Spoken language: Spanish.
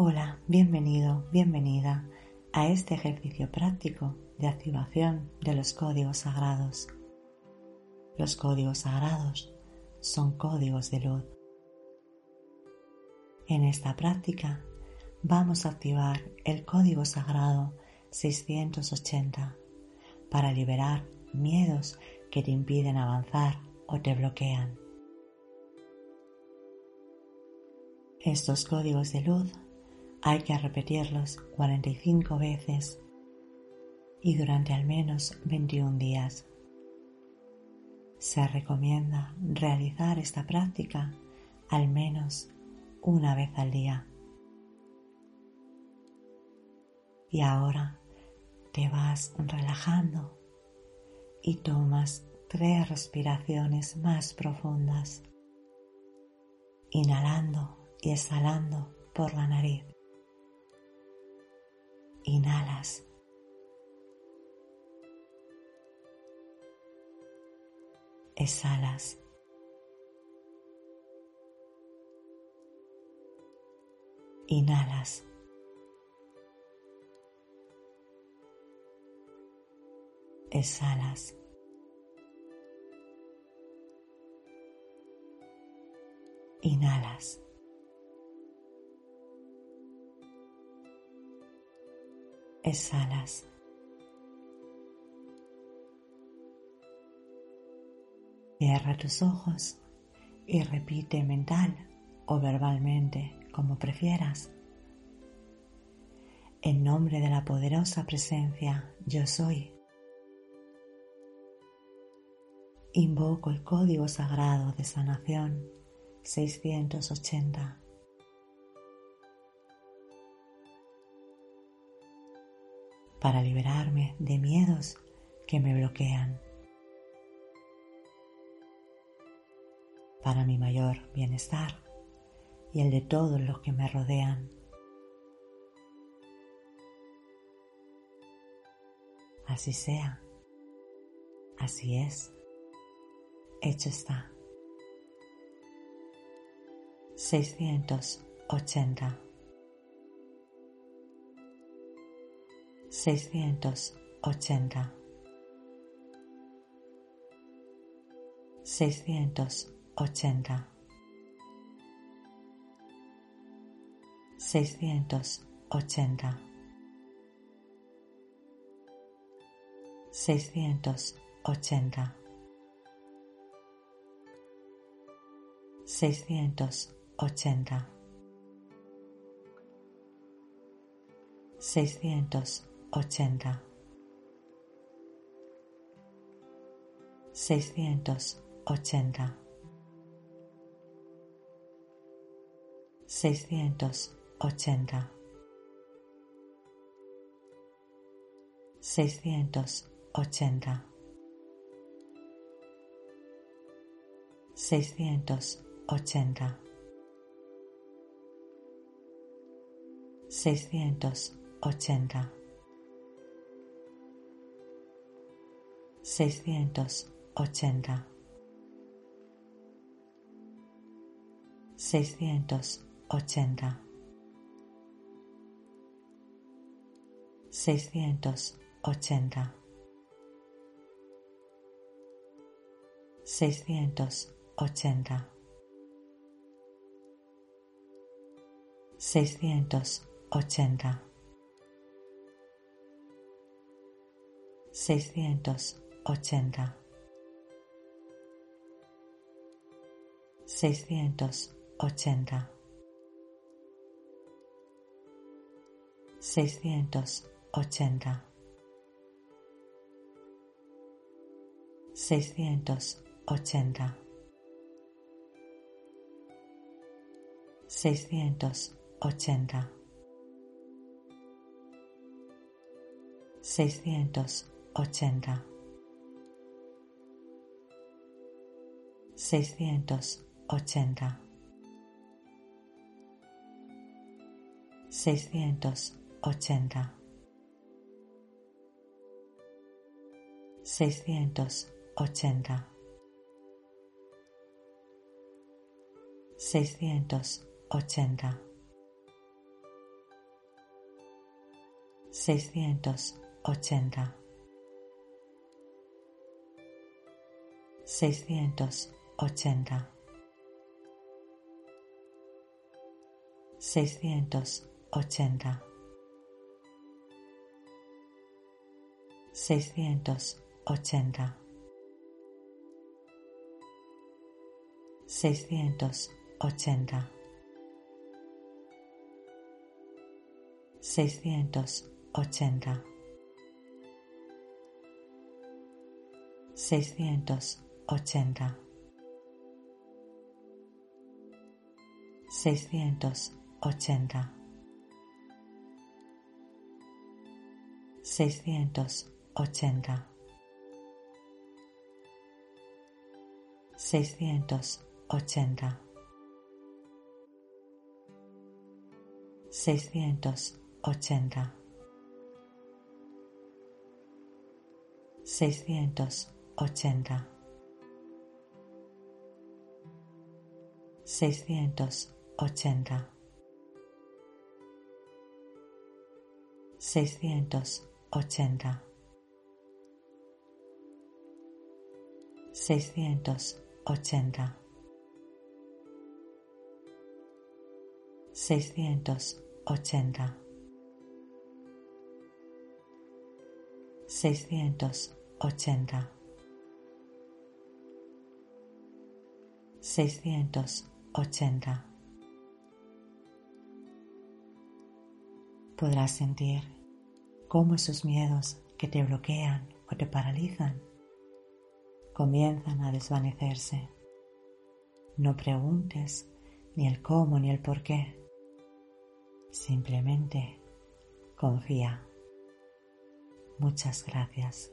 Hola, bienvenido, bienvenida a este ejercicio práctico de activación de los códigos sagrados. Los códigos sagrados son códigos de luz. En esta práctica vamos a activar el código sagrado 680 para liberar miedos que te impiden avanzar o te bloquean. Estos códigos de luz hay que repetirlos 45 veces y durante al menos 21 días. Se recomienda realizar esta práctica al menos una vez al día. Y ahora te vas relajando y tomas tres respiraciones más profundas, inhalando y exhalando por la nariz. Inhalas. Exhalas. Inhalas. Exhalas. Inhalas. Exhalas. Cierra tus ojos y repite mental o verbalmente, como prefieras. En nombre de la poderosa presencia yo soy. Invoco el código sagrado de sanación 680 para liberarme de miedos que me bloquean. Para mi mayor bienestar y el de todos los que me rodean. Así sea, así es, hecho está. 680 seiscientos ochenta. seiscientos ochenta. seiscientos ochenta seiscientos ochenta. seiscientos ochenta. seiscientos ochenta, seiscientos ochenta, seiscientos ochenta, seiscientos ochenta, seiscientos ochenta, seiscientos ochenta. seiscientos 80 680 680 680 680 680 seiscientos ochenta. Seiscientos ochenta, seiscientos ochenta, seiscientos ochenta, seiscientos ochenta, seiscientos 80 680 680 680 680 680 Seiscientos ochenta. seiscientos ochenta. seiscientos ochenta. seiscientos ochenta, seiscientos ochenta, seiscientos. 80 680 680 680 680 680 Podrás sentir cómo esos miedos que te bloquean o te paralizan comienzan a desvanecerse. No preguntes ni el cómo ni el por qué. Simplemente confía. Muchas gracias.